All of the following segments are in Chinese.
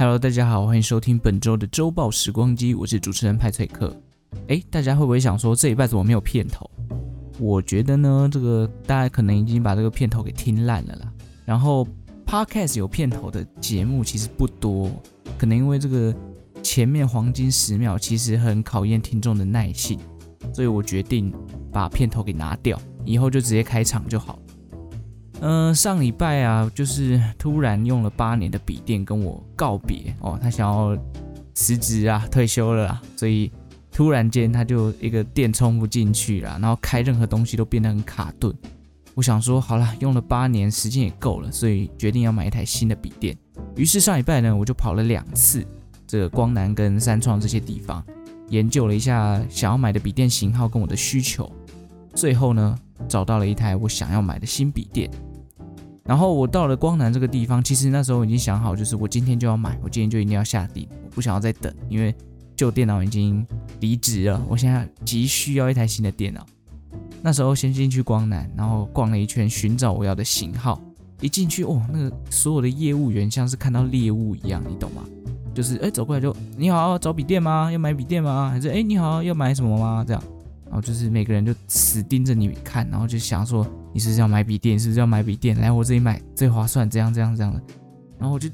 Hello，大家好，欢迎收听本周的周报时光机，我是主持人派翠克。诶，大家会不会想说这一拜怎么没有片头？我觉得呢，这个大家可能已经把这个片头给听烂了啦。然后，Podcast 有片头的节目其实不多，可能因为这个前面黄金十秒其实很考验听众的耐性，所以我决定把片头给拿掉，以后就直接开场就好。嗯、上礼拜啊，就是突然用了八年的笔电跟我告别哦，他想要辞职啊，退休了啦，所以突然间他就一个电充不进去了，然后开任何东西都变得很卡顿。我想说，好了，用了八年，时间也够了，所以决定要买一台新的笔电。于是上礼拜呢，我就跑了两次这个光南跟三创这些地方，研究了一下想要买的笔电型号跟我的需求，最后呢，找到了一台我想要买的新笔电。然后我到了光南这个地方，其实那时候已经想好，就是我今天就要买，我今天就一定要下定，我不想要再等，因为旧电脑已经离职了，我现在急需要一台新的电脑。那时候先进去光南，然后逛了一圈，寻找我要的型号。一进去，哦，那个所有的业务员像是看到猎物一样，你懂吗？就是哎，走过来就你好，找笔电吗？要买笔电吗？还是哎，你好，要买什么吗？这样。然后就是每个人就死盯着你看，然后就想说你是不是要买笔电，是不是要买笔电？来我这里买最划算，这样这样这样的。然后我就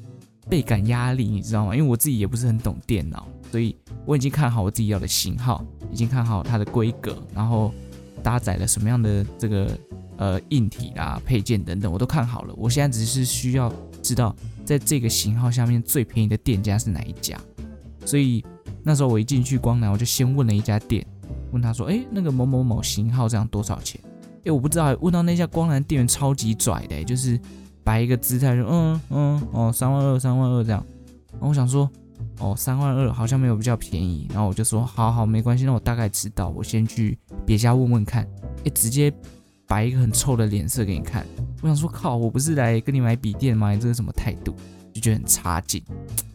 倍感压力，你知道吗？因为我自己也不是很懂电脑，所以我已经看好我自己要的型号，已经看好它的规格，然后搭载了什么样的这个呃硬体啦、配件等等，我都看好了。我现在只是需要知道在这个型号下面最便宜的店家是哪一家。所以那时候我一进去光南，我就先问了一家店。问他说：“哎，那个某某某型号这样多少钱？”哎，我不知道。问到那家光南店员超级拽的，就是摆一个姿态，说：“嗯嗯哦，三万二，三万二这样。”然后我想说：“哦，三万二好像没有比较便宜。”然后我就说：“好好，没关系，那我大概知道，我先去别家问问看。”哎，直接摆一个很臭的脸色给你看。我想说：“靠，我不是来跟你买笔电吗？你这是什么态度？”就觉得很差劲，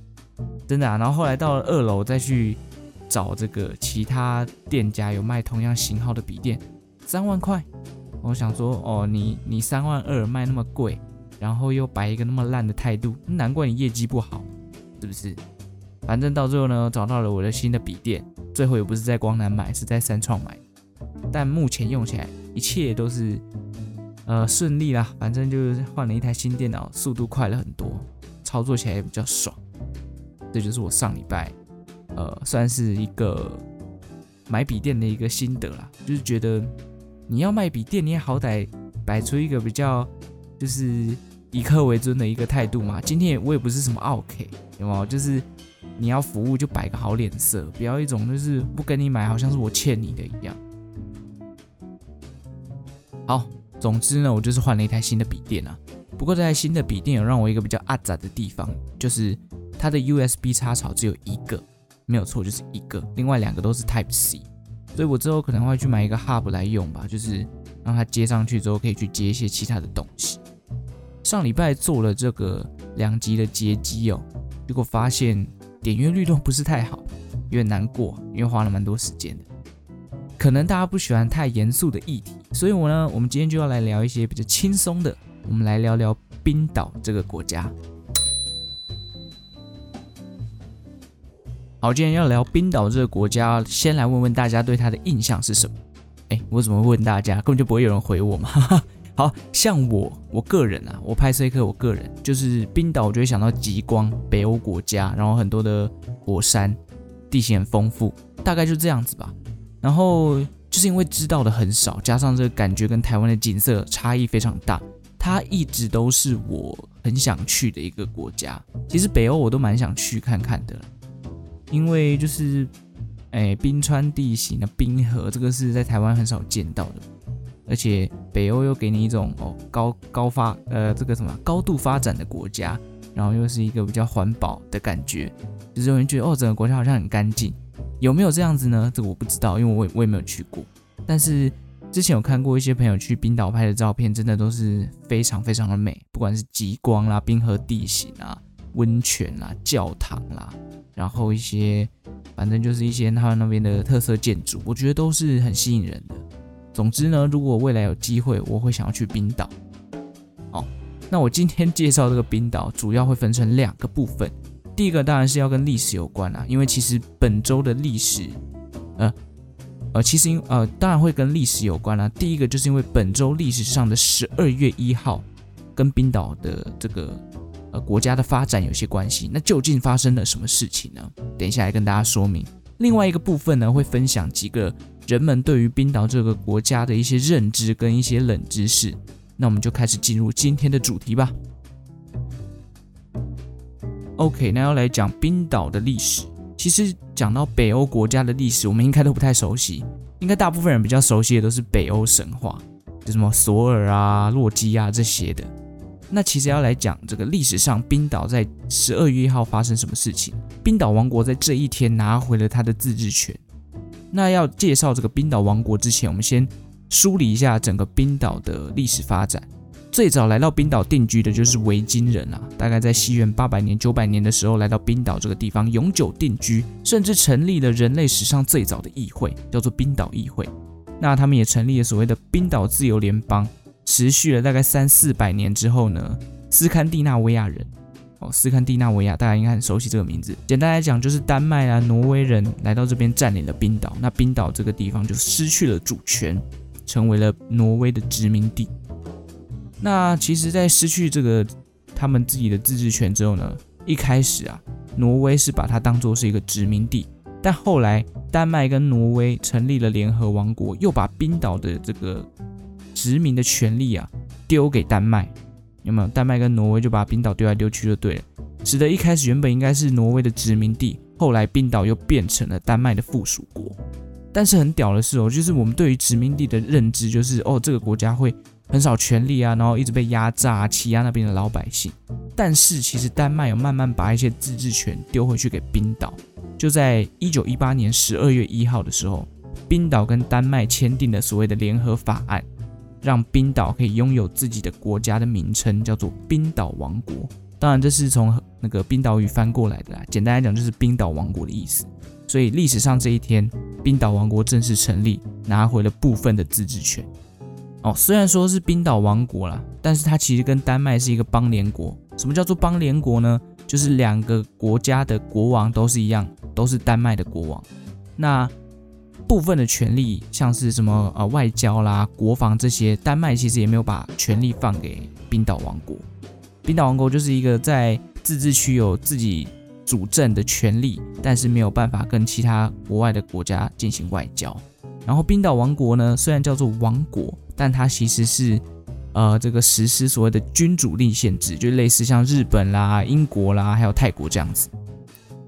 真的啊。然后后来到了二楼再去。找这个其他店家有卖同样型号的笔电，三万块。我想说，哦，你你三万二卖那么贵，然后又摆一个那么烂的态度，难怪你业绩不好，是不是？反正到最后呢，找到了我的新的笔电，最后也不是在光南买，是在三创买。但目前用起来一切都是呃顺利啦，反正就是换了一台新电脑，速度快了很多，操作起来也比较爽。这就是我上礼拜。呃，算是一个买笔电的一个心得啦，就是觉得你要卖笔电，你也好歹摆出一个比较就是以客为尊的一个态度嘛。今天我也不是什么 OK，，有没有？就是你要服务就摆个好脸色，不要一种就是不跟你买好像是我欠你的一样。好，总之呢，我就是换了一台新的笔电啊。不过这台新的笔电有让我一个比较阿杂的地方，就是它的 USB 插槽只有一个。没有错，就是一个，另外两个都是 Type C，所以我之后可能会去买一个 Hub 来用吧，就是让它接上去之后可以去接一些其他的东西。上礼拜做了这个两集的接机哦，结果发现点阅率都不是太好，有点难过，因为花了蛮多时间的。可能大家不喜欢太严肃的议题，所以我呢，我们今天就要来聊一些比较轻松的，我们来聊聊冰岛这个国家。好，今天要聊冰岛这个国家，先来问问大家对它的印象是什么？哎，我怎么问大家？根本就不会有人回我嘛。好像我，我个人啊，我拍摄一刻，我个人就是冰岛，我就会想到极光，北欧国家，然后很多的火山，地形很丰富，大概就这样子吧。然后就是因为知道的很少，加上这个感觉跟台湾的景色差异非常大，它一直都是我很想去的一个国家。其实北欧我都蛮想去看看的。因为就是，哎，冰川地形的冰河，这个是在台湾很少见到的，而且北欧又给你一种哦高高发呃这个什么高度发展的国家，然后又是一个比较环保的感觉，就是有人觉得哦整个国家好像很干净，有没有这样子呢？这个我不知道，因为我我也没有去过，但是之前有看过一些朋友去冰岛拍的照片，真的都是非常非常的美，不管是极光啦、冰河地形啊、温泉啦、教堂啦。然后一些，反正就是一些他们那边的特色建筑，我觉得都是很吸引人的。总之呢，如果未来有机会，我会想要去冰岛。好，那我今天介绍这个冰岛，主要会分成两个部分。第一个当然是要跟历史有关啦，因为其实本周的历史，呃呃，其实呃当然会跟历史有关啦。第一个就是因为本周历史上的十二月一号跟冰岛的这个呃国家的发展有些关系。那究竟发生了什么事情呢？等一下来跟大家说明。另外一个部分呢，会分享几个人们对于冰岛这个国家的一些认知跟一些冷知识。那我们就开始进入今天的主题吧。OK，那要来讲冰岛的历史。其实讲到北欧国家的历史，我们应该都不太熟悉。应该大部分人比较熟悉的都是北欧神话，就什么索尔啊、洛基啊这些的。那其实要来讲这个历史上冰岛在十二月一号发生什么事情？冰岛王国在这一天拿回了他的自治权。那要介绍这个冰岛王国之前，我们先梳理一下整个冰岛的历史发展。最早来到冰岛定居的就是维京人啊，大概在西元八百年、九百年的时候来到冰岛这个地方永久定居，甚至成立了人类史上最早的议会，叫做冰岛议会。那他们也成立了所谓的冰岛自由联邦，持续了大概三四百年之后呢，斯堪的纳维亚人，哦，斯堪的纳维亚大家应该很熟悉这个名字。简单来讲，就是丹麦啊、挪威人来到这边占领了冰岛，那冰岛这个地方就失去了主权，成为了挪威的殖民地。那其实，在失去这个他们自己的自治权之后呢，一开始啊，挪威是把它当做是一个殖民地，但后来丹麦跟挪威成立了联合王国，又把冰岛的这个殖民的权利啊丢给丹麦，有没有？丹麦跟挪威就把冰岛丢来丢去就对了，使得一开始原本应该是挪威的殖民地，后来冰岛又变成了丹麦的附属国。但是很屌的是哦，就是我们对于殖民地的认知就是哦，这个国家会。很少权利啊，然后一直被压榨、欺压那边的老百姓。但是其实丹麦有慢慢把一些自治权丢回去给冰岛。就在一九一八年十二月一号的时候，冰岛跟丹麦签订了所谓的联合法案，让冰岛可以拥有自己的国家的名称，叫做冰岛王国。当然这是从那个冰岛语翻过来的啦，简单来讲就是冰岛王国的意思。所以历史上这一天，冰岛王国正式成立，拿回了部分的自治权。哦，虽然说是冰岛王国啦，但是它其实跟丹麦是一个邦联国。什么叫做邦联国呢？就是两个国家的国王都是一样，都是丹麦的国王。那部分的权利，像是什么呃外交啦、国防这些，丹麦其实也没有把权力放给冰岛王国。冰岛王国就是一个在自治区有自己主政的权利，但是没有办法跟其他国外的国家进行外交。然后冰岛王国呢，虽然叫做王国。但它其实是，呃，这个实施所谓的君主立宪制，就类似像日本啦、英国啦，还有泰国这样子。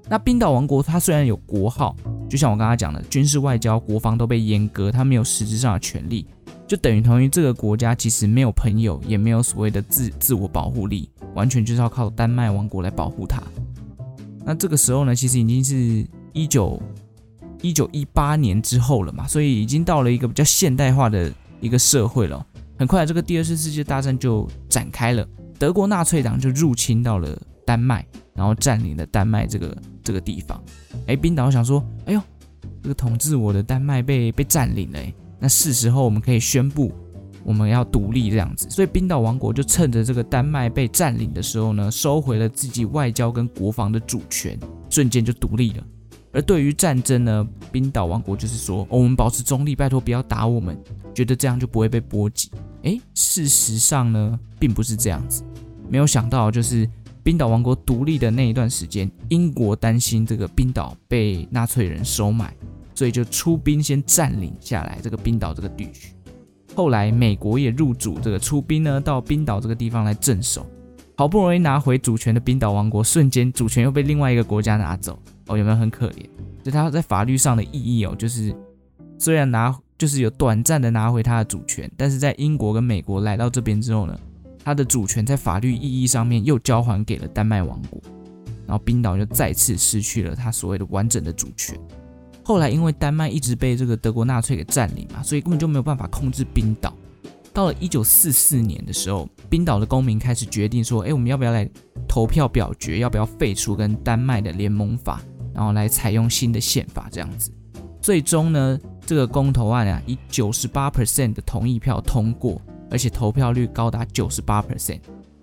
那冰岛王国它虽然有国号，就像我刚刚讲的，军事、外交、国防都被阉割，它没有实质上的权利，就等于同于这个国家其实没有朋友，也没有所谓的自自我保护力，完全就是要靠丹麦王国来保护它。那这个时候呢，其实已经是一九一九一八年之后了嘛，所以已经到了一个比较现代化的。一个社会了，很快这个第二次世界大战就展开了，德国纳粹党就入侵到了丹麦，然后占领了丹麦这个这个地方。哎，冰岛想说，哎呦，这个统治我的丹麦被被占领了，那是时候我们可以宣布我们要独立这样子。所以冰岛王国就趁着这个丹麦被占领的时候呢，收回了自己外交跟国防的主权，瞬间就独立了。而对于战争呢，冰岛王国就是说，我们保持中立，拜托不要打我们，觉得这样就不会被波及。诶，事实上呢，并不是这样子。没有想到，就是冰岛王国独立的那一段时间，英国担心这个冰岛被纳粹人收买，所以就出兵先占领下来这个冰岛这个地区。后来美国也入主，这个出兵呢到冰岛这个地方来镇守。好不容易拿回主权的冰岛王国，瞬间主权又被另外一个国家拿走。哦，有没有很可怜？就他在法律上的意义哦，就是虽然拿就是有短暂的拿回他的主权，但是在英国跟美国来到这边之后呢，他的主权在法律意义上面又交还给了丹麦王国，然后冰岛就再次失去了他所谓的完整的主权。后来因为丹麦一直被这个德国纳粹给占领嘛，所以根本就没有办法控制冰岛。到了一九四四年的时候，冰岛的公民开始决定说：“哎，我们要不要来投票表决，要不要废除跟丹麦的联盟法？”然后来采用新的宪法这样子，最终呢，这个公投案啊，以九十八 percent 的同意票通过，而且投票率高达九十八 percent，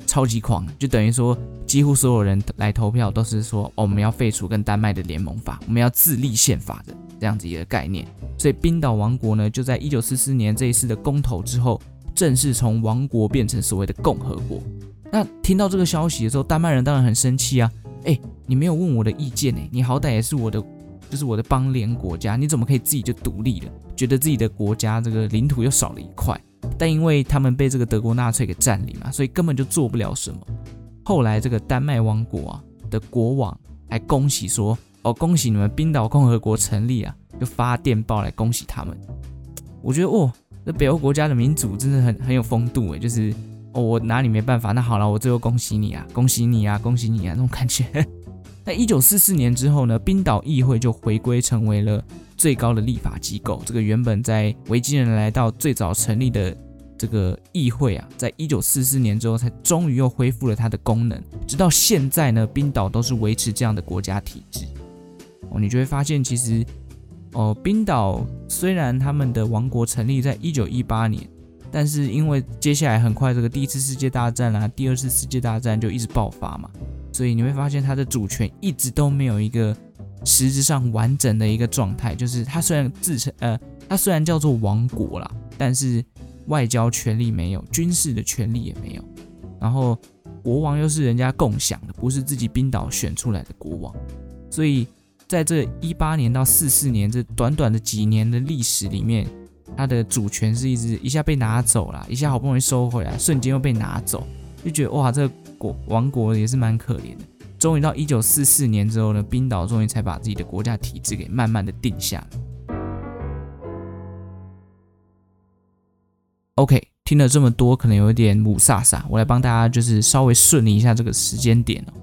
超级狂，就等于说几乎所有人来投票都是说，哦，我们要废除跟丹麦的联盟法，我们要自立宪法的这样子一个概念。所以冰岛王国呢，就在一九四四年这一次的公投之后，正式从王国变成所谓的共和国。那听到这个消息的时候，丹麦人当然很生气啊！哎，你没有问我的意见呢，你好歹也是我的，就是我的邦联国家，你怎么可以自己就独立了？觉得自己的国家这个领土又少了一块。但因为他们被这个德国纳粹给占领嘛，所以根本就做不了什么。后来这个丹麦王国啊的国王还恭喜说：“哦，恭喜你们冰岛共和国成立啊！”就发电报来恭喜他们。我觉得哦，这北欧国家的民主真的很很有风度诶，就是哦，我拿你没办法，那好了，我最后恭喜你啊，恭喜你啊，恭喜你啊，那种感觉。在一九四四年之后呢，冰岛议会就回归成为了最高的立法机构。这个原本在维京人来到最早成立的。这个议会啊，在一九四四年之后，才终于又恢复了它的功能。直到现在呢，冰岛都是维持这样的国家体制。哦，你就会发现，其实哦，冰岛虽然他们的王国成立在一九一八年，但是因为接下来很快这个第一次世界大战啊，第二次世界大战就一直爆发嘛，所以你会发现它的主权一直都没有一个实质上完整的一个状态。就是它虽然自称呃，它虽然叫做王国啦，但是。外交权力没有，军事的权力也没有，然后国王又是人家共享的，不是自己冰岛选出来的国王，所以在这一八年到四四年这短短的几年的历史里面，他的主权是一直一下被拿走了，一下好不容易收回来，瞬间又被拿走，就觉得哇，这个国王国也是蛮可怜的。终于到一九四四年之后呢，冰岛终于才把自己的国家体制给慢慢的定下。OK，听了这么多，可能有一点母萨萨，我来帮大家就是稍微顺利一下这个时间点哦。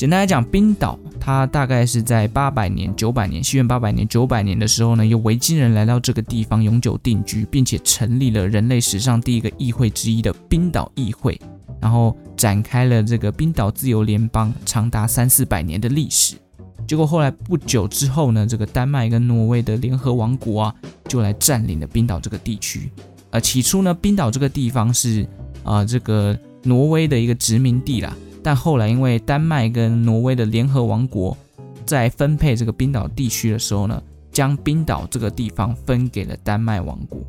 简单来讲，冰岛它大概是在八百年、九百年，西元八百年、九百年的时候呢，由维京人来到这个地方永久定居，并且成立了人类史上第一个议会之一的冰岛议会，然后展开了这个冰岛自由联邦长达三四百年的历史。结果后来不久之后呢，这个丹麦跟挪威的联合王国啊，就来占领了冰岛这个地区。呃，起初呢，冰岛这个地方是啊、呃，这个挪威的一个殖民地啦。但后来因为丹麦跟挪威的联合王国在分配这个冰岛地区的时候呢，将冰岛这个地方分给了丹麦王国，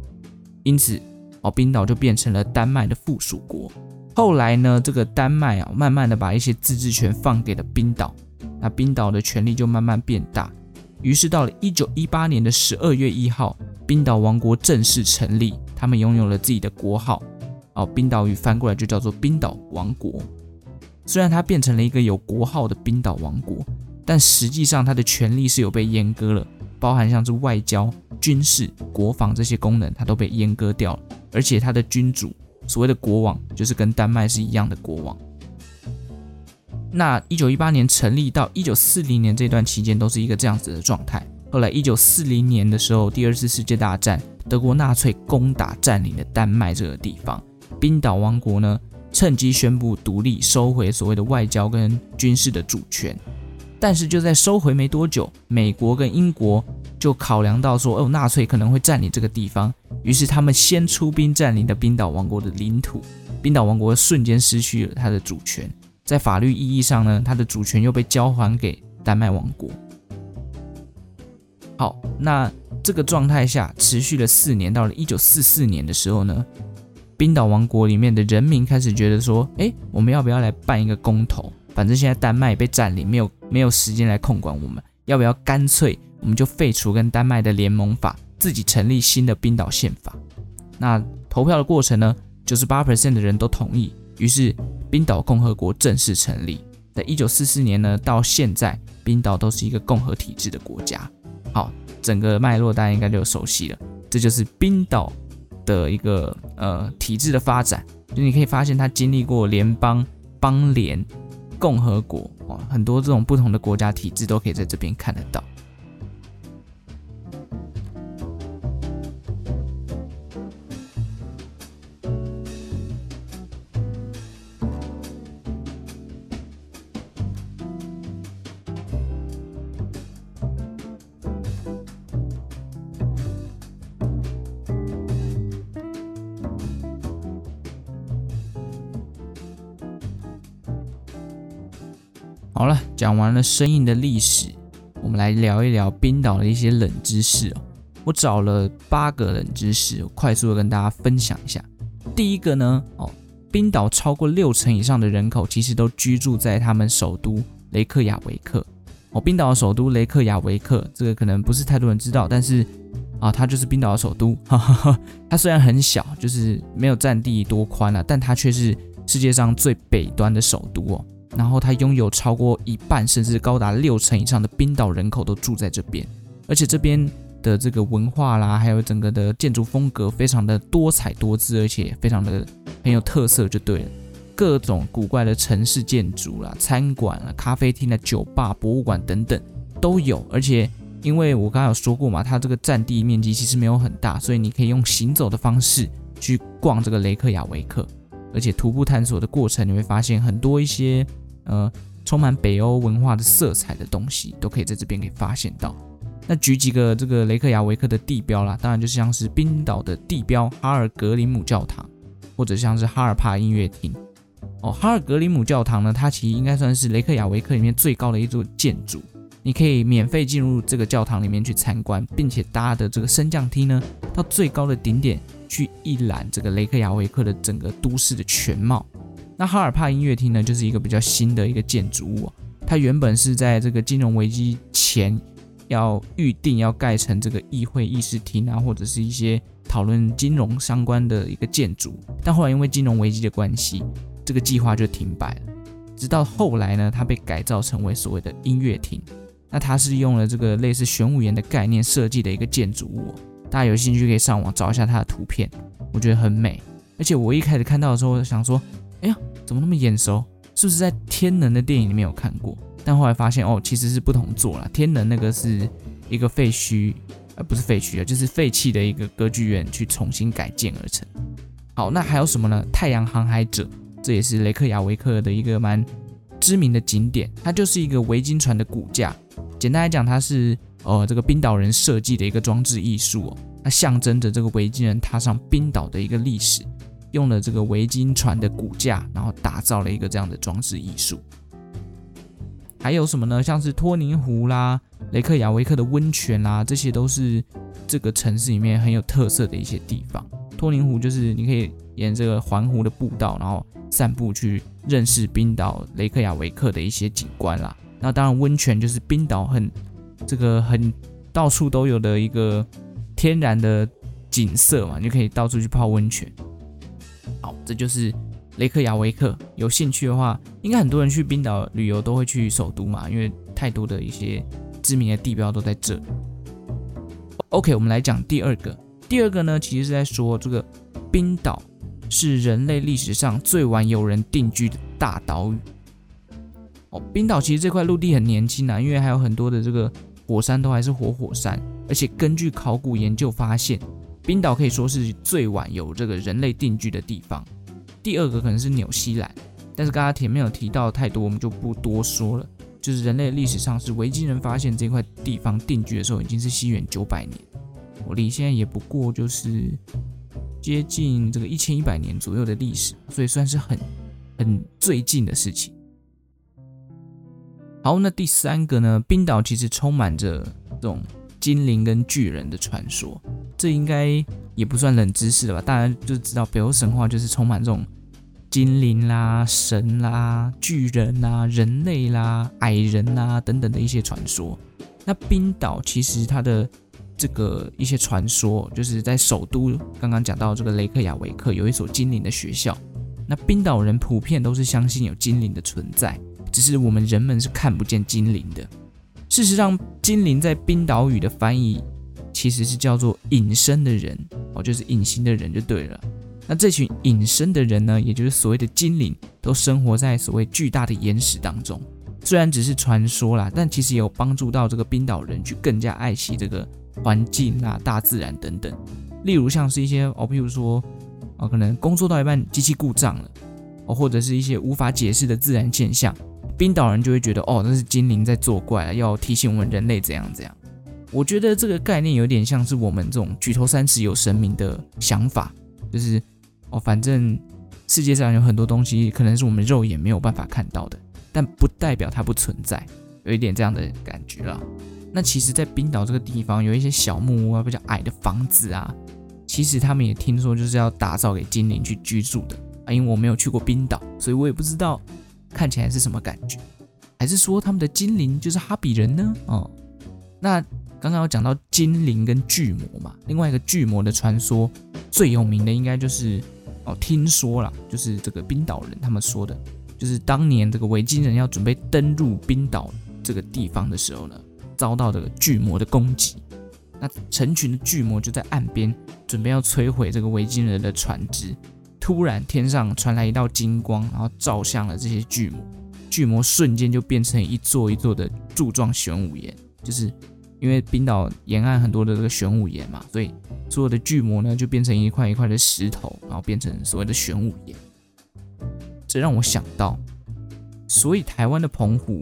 因此哦，冰岛就变成了丹麦的附属国。后来呢，这个丹麦啊，慢慢的把一些自治权放给了冰岛，那冰岛的权力就慢慢变大。于是到了一九一八年的十二月一号，冰岛王国正式成立。他们拥有了自己的国号，哦，冰岛语翻过来就叫做冰岛王国。虽然它变成了一个有国号的冰岛王国，但实际上它的权力是有被阉割了，包含像是外交、军事、国防这些功能，它都被阉割掉了。而且它的君主，所谓的国王，就是跟丹麦是一样的国王。那一九一八年成立到一九四零年这段期间，都是一个这样子的状态。后来一九四零年的时候，第二次世界大战。德国纳粹攻打占领了丹麦这个地方，冰岛王国呢，趁机宣布独立，收回所谓的外交跟军事的主权。但是就在收回没多久，美国跟英国就考量到说，哦，纳粹可能会占领这个地方，于是他们先出兵占领的冰岛王国的领土，冰岛王国瞬间失去了它的主权，在法律意义上呢，它的主权又被交还给丹麦王国。好，那。这个状态下持续了四年，到了一九四四年的时候呢，冰岛王国里面的人民开始觉得说，哎，我们要不要来办一个公投？反正现在丹麦被占领，没有没有时间来控管我们，要不要干脆我们就废除跟丹麦的联盟法，自己成立新的冰岛宪法？那投票的过程呢，九十八 percent 的人都同意，于是冰岛共和国正式成立。在一九四四年呢，到现在冰岛都是一个共和体制的国家。好。整个脉络大家应该就熟悉了，这就是冰岛的一个呃体制的发展。就你可以发现，它经历过联邦、邦联、共和国，哦，很多这种不同的国家体制都可以在这边看得到。讲完了生硬的历史，我们来聊一聊冰岛的一些冷知识哦。我找了八个冷知识，快速的跟大家分享一下。第一个呢，哦，冰岛超过六成以上的人口其实都居住在他们首都雷克雅维克。哦，冰岛的首都雷克雅维克，这个可能不是太多人知道，但是啊，它就是冰岛的首都。哈哈哈，它虽然很小，就是没有占地多宽啊，但它却是世界上最北端的首都哦。然后它拥有超过一半，甚至高达六成以上的冰岛人口都住在这边，而且这边的这个文化啦，还有整个的建筑风格非常的多彩多姿，而且非常的很有特色，就对了。各种古怪的城市建筑啦、餐馆啊、咖啡厅的、酒吧、博物馆等等都有。而且，因为我刚刚有说过嘛，它这个占地面积其实没有很大，所以你可以用行走的方式去逛这个雷克雅维克。而且徒步探索的过程，你会发现很多一些呃充满北欧文化的色彩的东西，都可以在这边给发现到。那举几个这个雷克雅维克的地标啦，当然就像是冰岛的地标哈尔格林姆教堂，或者像是哈尔帕音乐厅。哦，哈尔格林姆教堂呢，它其实应该算是雷克雅维克里面最高的一座建筑。你可以免费进入这个教堂里面去参观，并且搭的这个升降梯呢，到最高的顶点去一览这个雷克雅维克的整个都市的全貌。那哈尔帕音乐厅呢，就是一个比较新的一个建筑物，它原本是在这个金融危机前要预定要盖成这个议会议事厅啊，或者是一些讨论金融相关的一个建筑，但后来因为金融危机的关系。这个计划就停摆了，直到后来呢，它被改造成为所谓的音乐厅。那它是用了这个类似玄武岩的概念设计的一个建筑物，大家有兴趣可以上网找一下它的图片，我觉得很美。而且我一开始看到的时候，我想说，哎呀，怎么那么眼熟？是不是在天能的电影里面有看过？但后来发现，哦，其实是不同座啦。天能那个是一个废墟，呃，不是废墟啊，就是废弃的一个歌剧院去重新改建而成。好，那还有什么呢？太阳航海者。这也是雷克雅维克的一个蛮知名的景点，它就是一个维京船的骨架。简单来讲，它是呃这个冰岛人设计的一个装置艺术哦，它象征着这个维京人踏上冰岛的一个历史，用了这个维京船的骨架，然后打造了一个这样的装置艺术。还有什么呢？像是托宁湖啦、雷克雅维克的温泉啦，这些都是这个城市里面很有特色的一些地方。托宁湖就是你可以沿这个环湖的步道，然后散步去认识冰岛雷克雅维克的一些景观啦。那当然，温泉就是冰岛很这个很到处都有的一个天然的景色嘛，你就可以到处去泡温泉。这就是雷克雅维克。有兴趣的话，应该很多人去冰岛旅游都会去首都嘛，因为太多的一些知名的地标都在这。OK，我们来讲第二个。第二个呢，其实是在说这个冰岛。是人类历史上最晚有人定居的大岛屿。哦，冰岛其实这块陆地很年轻啊，因为还有很多的这个火山都还是活火山，而且根据考古研究发现，冰岛可以说是最晚有这个人类定居的地方。第二个可能是纽西兰，但是刚刚前面有提到太多，我们就不多说了。就是人类历史上是维京人发现这块地方定居的时候，已经是西元九百年，我离现在也不过就是。接近这个一千一百年左右的历史，所以算是很很最近的事情。好，那第三个呢？冰岛其实充满着这种精灵跟巨人的传说，这应该也不算冷知识了吧？大家就知道北欧神话就是充满这种精灵啦、神啦、巨人啦、人类啦、矮人啦等等的一些传说。那冰岛其实它的。这个一些传说，就是在首都刚刚讲到这个雷克雅维克有一所精灵的学校。那冰岛人普遍都是相信有精灵的存在，只是我们人们是看不见精灵的。事实上，精灵在冰岛语的翻译其实是叫做隐身的人哦，就是隐形的人就对了。那这群隐身的人呢，也就是所谓的精灵，都生活在所谓巨大的岩石当中。虽然只是传说啦，但其实也有帮助到这个冰岛人去更加爱惜这个。环境啊，大自然等等，例如像是一些哦，譬如说哦，可能工作到一半机器故障了哦，或者是一些无法解释的自然现象，冰岛人就会觉得哦，那是精灵在作怪，要提醒我们人类怎样怎样。我觉得这个概念有点像是我们这种举头三尺有神明的想法，就是哦，反正世界上有很多东西可能是我们肉眼没有办法看到的，但不代表它不存在，有一点这样的感觉了。那其实，在冰岛这个地方，有一些小木屋啊，比较矮的房子啊，其实他们也听说就是要打造给精灵去居住的啊。因为我没有去过冰岛，所以我也不知道看起来是什么感觉，还是说他们的精灵就是哈比人呢？哦，那刚刚有讲到精灵跟巨魔嘛，另外一个巨魔的传说最有名的应该就是哦，听说啦，就是这个冰岛人他们说的，就是当年这个维京人要准备登陆冰岛这个地方的时候呢。遭到这个巨魔的攻击，那成群的巨魔就在岸边准备要摧毁这个维京人的船只。突然，天上传来一道金光，然后照向了这些巨魔。巨魔瞬间就变成一座一座的柱状玄武岩，就是因为冰岛沿岸很多的这个玄武岩嘛，所以所有的巨魔呢就变成一块一块的石头，然后变成所谓的玄武岩。这让我想到，所以台湾的澎湖。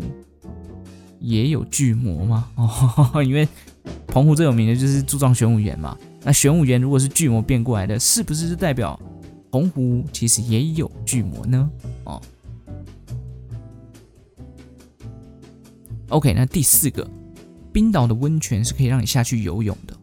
也有巨魔吗？哦，因为澎湖最有名的就是柱状玄武岩嘛。那玄武岩如果是巨魔变过来的，是不是就代表澎湖其实也有巨魔呢？哦，OK，那第四个，冰岛的温泉是可以让你下去游泳的。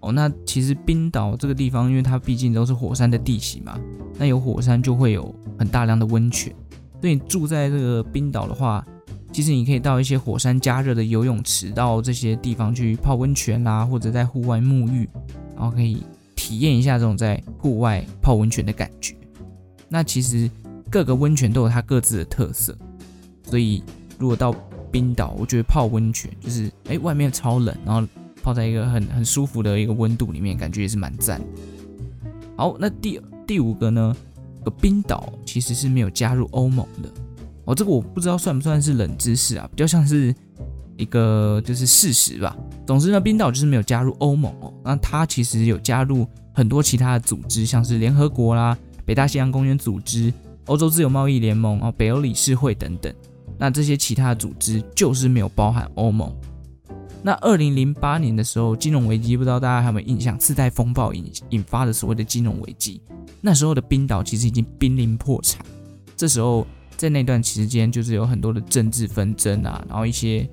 哦，那其实冰岛这个地方，因为它毕竟都是火山的地形嘛，那有火山就会有很大量的温泉，所以住在这个冰岛的话。其实你可以到一些火山加热的游泳池，到这些地方去泡温泉啦，或者在户外沐浴，然后可以体验一下这种在户外泡温泉的感觉。那其实各个温泉都有它各自的特色，所以如果到冰岛，我觉得泡温泉就是，哎，外面超冷，然后泡在一个很很舒服的一个温度里面，感觉也是蛮赞。好，那第第五个呢，个冰岛其实是没有加入欧盟的。哦，这个我不知道算不算是冷知识啊，比较像是一个就是事实吧。总之呢，冰岛就是没有加入欧盟哦。那它其实有加入很多其他的组织，像是联合国啦、北大西洋公约组织、欧洲自由贸易联盟哦、北欧理事会等等。那这些其他的组织就是没有包含欧盟。那二零零八年的时候，金融危机不知道大家有没有印象？次贷风暴引引发的所谓的金融危机，那时候的冰岛其实已经濒临破产。这时候。在那段期间，就是有很多的政治纷争啊，然后一些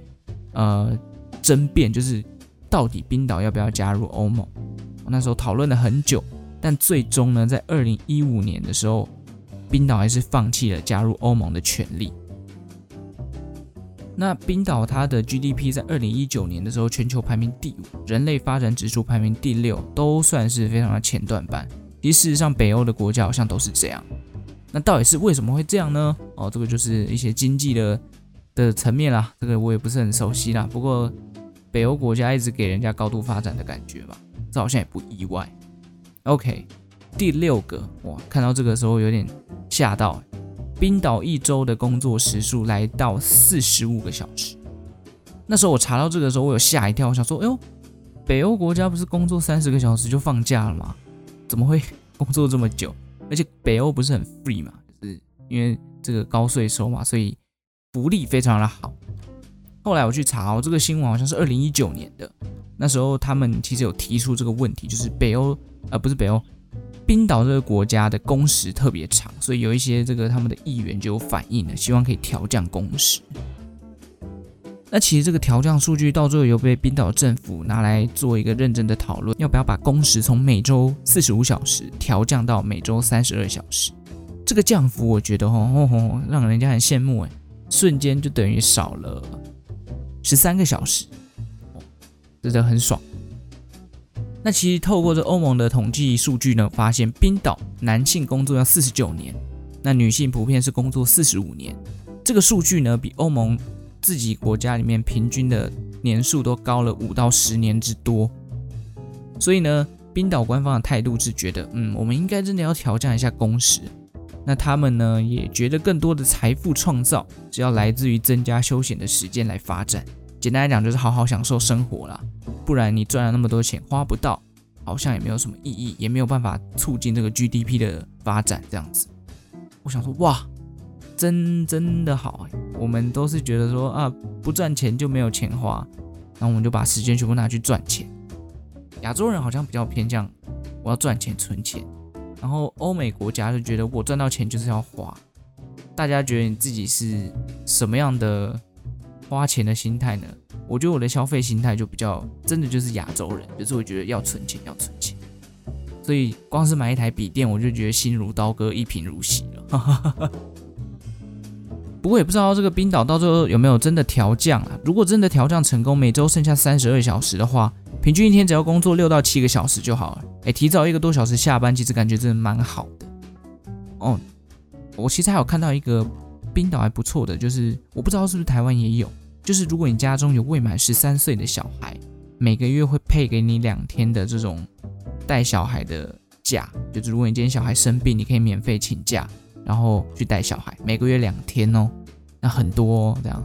呃争辩，就是到底冰岛要不要加入欧盟？那时候讨论了很久，但最终呢，在二零一五年的时候，冰岛还是放弃了加入欧盟的权利。那冰岛它的 GDP 在二零一九年的时候，全球排名第五，人类发展指数排名第六，都算是非常的前段班。其实事实上，北欧的国家好像都是这样。那到底是为什么会这样呢？哦，这个就是一些经济的的层面啦，这个我也不是很熟悉啦。不过北欧国家一直给人家高度发展的感觉吧，这好像也不意外。OK，第六个，哇，看到这个时候有点吓到，冰岛一周的工作时数来到四十五个小时。那时候我查到这个时候，我有吓一跳，我想说，哎呦，北欧国家不是工作三十个小时就放假了吗？怎么会工作这么久？而且北欧不是很 free 嘛，就是因为这个高税收嘛，所以福利非常的好。后来我去查哦，这个新闻好像是二零一九年的，那时候他们其实有提出这个问题，就是北欧呃不是北欧，冰岛这个国家的工时特别长，所以有一些这个他们的议员就有反映了，希望可以调降工时。那其实这个调降数据到最后又被冰岛政府拿来做一个认真的讨论，要不要把工时从每周四十五小时调降到每周三十二小时？这个降幅我觉得吼吼吼，让人家很羡慕哎，瞬间就等于少了十三个小时，真的很爽。那其实透过这欧盟的统计数据呢，发现冰岛男性工作要四十九年，那女性普遍是工作四十五年，这个数据呢比欧盟。自己国家里面平均的年数都高了五到十年之多，所以呢，冰岛官方的态度是觉得，嗯，我们应该真的要调降一下工时。那他们呢，也觉得更多的财富创造只要来自于增加休闲的时间来发展。简单来讲，就是好好享受生活啦，不然你赚了那么多钱花不到，好像也没有什么意义，也没有办法促进这个 GDP 的发展。这样子，我想说，哇。真真的好，我们都是觉得说啊，不赚钱就没有钱花，然后我们就把时间全部拿去赚钱。亚洲人好像比较偏向我要赚钱存钱，然后欧美国家就觉得我赚到钱就是要花。大家觉得你自己是什么样的花钱的心态呢？我觉得我的消费心态就比较真的就是亚洲人，就是我觉得要存钱要存钱，所以光是买一台笔电我就觉得心如刀割，一贫如洗了。不过也不知道这个冰岛到最后有没有真的调降啊？如果真的调降成功，每周剩下三十二小时的话，平均一天只要工作六到七个小时就好了。哎，提早一个多小时下班，其实感觉真的蛮好的。哦，我其实还有看到一个冰岛还不错的，就是我不知道是不是台湾也有，就是如果你家中有未满十三岁的小孩，每个月会配给你两天的这种带小孩的假，就是如果你今天小孩生病，你可以免费请假。然后去带小孩，每个月两天哦，那很多，这样，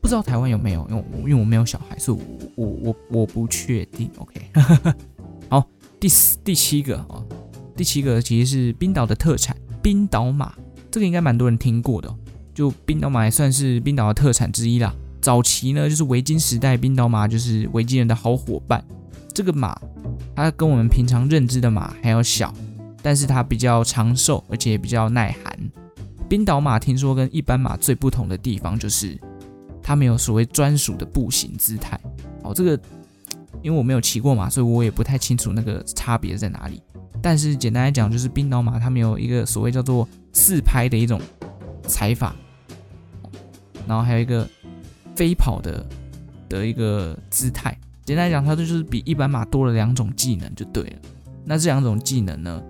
不知道台湾有没有？因为因为我没有小孩，所以我我我我不确定。OK，好，第四第七个哦，第七个其实是冰岛的特产冰岛马，这个应该蛮多人听过的哦，就冰岛马也算是冰岛的特产之一啦。早期呢，就是维京时代，冰岛马就是维京人的好伙伴。这个马它跟我们平常认知的马还要小。但是它比较长寿，而且也比较耐寒。冰岛马听说跟一般马最不同的地方就是，它没有所谓专属的步行姿态。哦，这个因为我没有骑过马，所以我也不太清楚那个差别在哪里。但是简单来讲，就是冰岛马它没有一个所谓叫做四拍的一种踩法，然后还有一个飞跑的的一个姿态。简单来讲，它就是比一般马多了两种技能就对了。那这两种技能呢？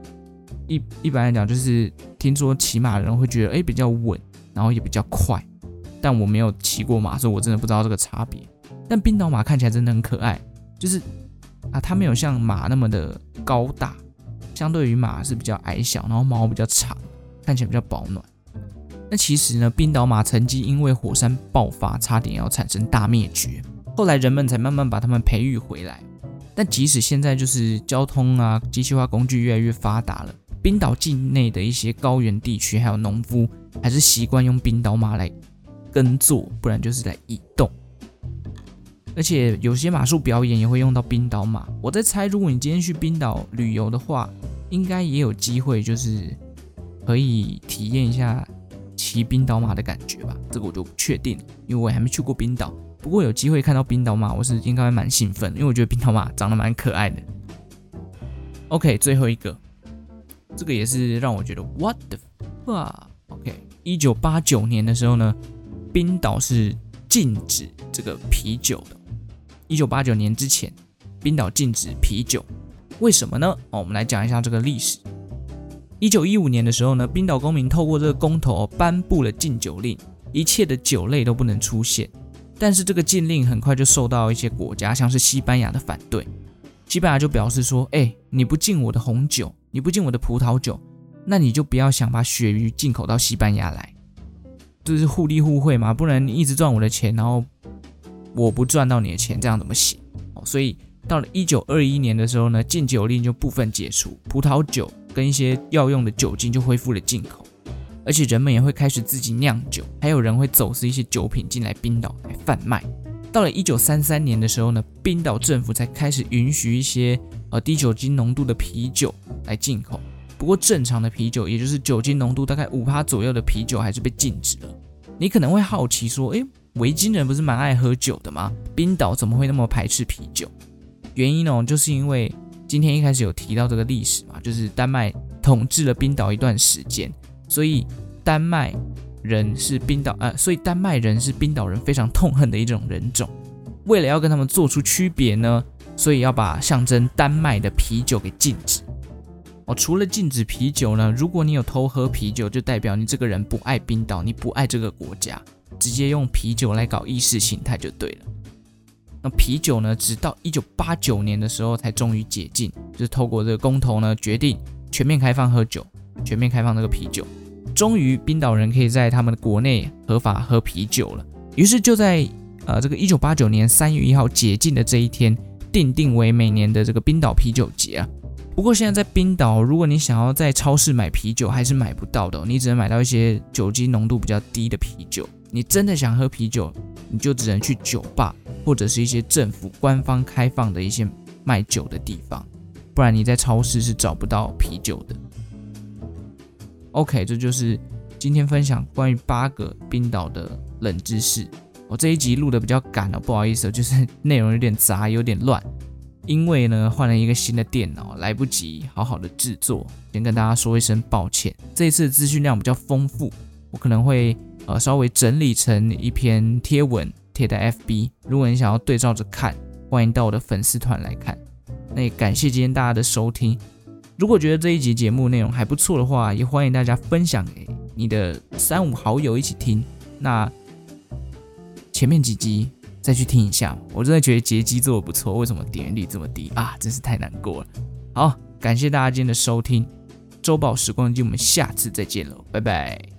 一一般来讲，就是听说骑马的人会觉得，哎，比较稳，然后也比较快。但我没有骑过马，所以我真的不知道这个差别。但冰岛马看起来真的很可爱，就是啊，它没有像马那么的高大，相对于马是比较矮小，然后毛比较长，看起来比较保暖。那其实呢，冰岛马曾经因为火山爆发，差点要产生大灭绝，后来人们才慢慢把它们培育回来。但即使现在就是交通啊，机械化工具越来越发达了。冰岛境内的一些高原地区，还有农夫，还是习惯用冰岛马来耕作，不然就是来移动。而且有些马术表演也会用到冰岛马。我在猜，如果你今天去冰岛旅游的话，应该也有机会，就是可以体验一下骑冰岛马的感觉吧。这个我就不确定，因为我还没去过冰岛。不过有机会看到冰岛马，我是应该蛮兴奋，因为我觉得冰岛马长得蛮可爱的。OK，最后一个。这个也是让我觉得 what the fuck？OK，一九八九年的时候呢，冰岛是禁止这个啤酒的。一九八九年之前，冰岛禁止啤酒，为什么呢？哦，我们来讲一下这个历史。一九一五年的时候呢，冰岛公民透过这个公投颁布了禁酒令，一切的酒类都不能出现。但是这个禁令很快就受到一些国家，像是西班牙的反对。西班牙就表示说：“哎，你不禁我的红酒。”你不禁我的葡萄酒，那你就不要想把鳕鱼进口到西班牙来，就是互利互惠嘛？不然你一直赚我的钱，然后我不赚到你的钱，这样怎么行？哦，所以到了一九二一年的时候呢，禁酒令就部分解除，葡萄酒跟一些药用的酒精就恢复了进口，而且人们也会开始自己酿酒，还有人会走私一些酒品进来冰岛来贩卖。到了一九三三年的时候呢，冰岛政府才开始允许一些呃低酒精浓度的啤酒来进口。不过正常的啤酒，也就是酒精浓度大概五趴左右的啤酒，还是被禁止了。你可能会好奇说，诶，维京人不是蛮爱喝酒的吗？冰岛怎么会那么排斥啤酒？原因呢，就是因为今天一开始有提到这个历史嘛，就是丹麦统治了冰岛一段时间，所以丹麦。人是冰岛，呃，所以丹麦人是冰岛人非常痛恨的一种人种。为了要跟他们做出区别呢，所以要把象征丹麦的啤酒给禁止。哦，除了禁止啤酒呢，如果你有偷喝啤酒，就代表你这个人不爱冰岛，你不爱这个国家，直接用啤酒来搞意识形态就对了。那啤酒呢，直到一九八九年的时候才终于解禁，就是透过这个公投呢，决定全面开放喝酒，全面开放这个啤酒。终于，冰岛人可以在他们国内合法喝啤酒了。于是就在呃这个一九八九年三月一号解禁的这一天，定定为每年的这个冰岛啤酒节啊。不过现在在冰岛，如果你想要在超市买啤酒，还是买不到的，你只能买到一些酒精浓度比较低的啤酒。你真的想喝啤酒，你就只能去酒吧或者是一些政府官方开放的一些卖酒的地方，不然你在超市是找不到啤酒的。OK，这就是今天分享关于八个冰岛的冷知识。我这一集录的比较赶了，不好意思，就是内容有点杂，有点乱。因为呢，换了一个新的电脑，来不及好好的制作，先跟大家说一声抱歉。这一次资讯量比较丰富，我可能会呃稍微整理成一篇贴文贴在 FB。如果你想要对照着看，欢迎到我的粉丝团来看。那也感谢今天大家的收听。如果觉得这一集节目内容还不错的话，也欢迎大家分享给你的三五好友一起听。那前面几集。再去听一下，我真的觉得杰基做的不错。为什么点击率这么低啊？真是太难过了。好，感谢大家今天的收听，周报时光机，我们下次再见喽，拜拜。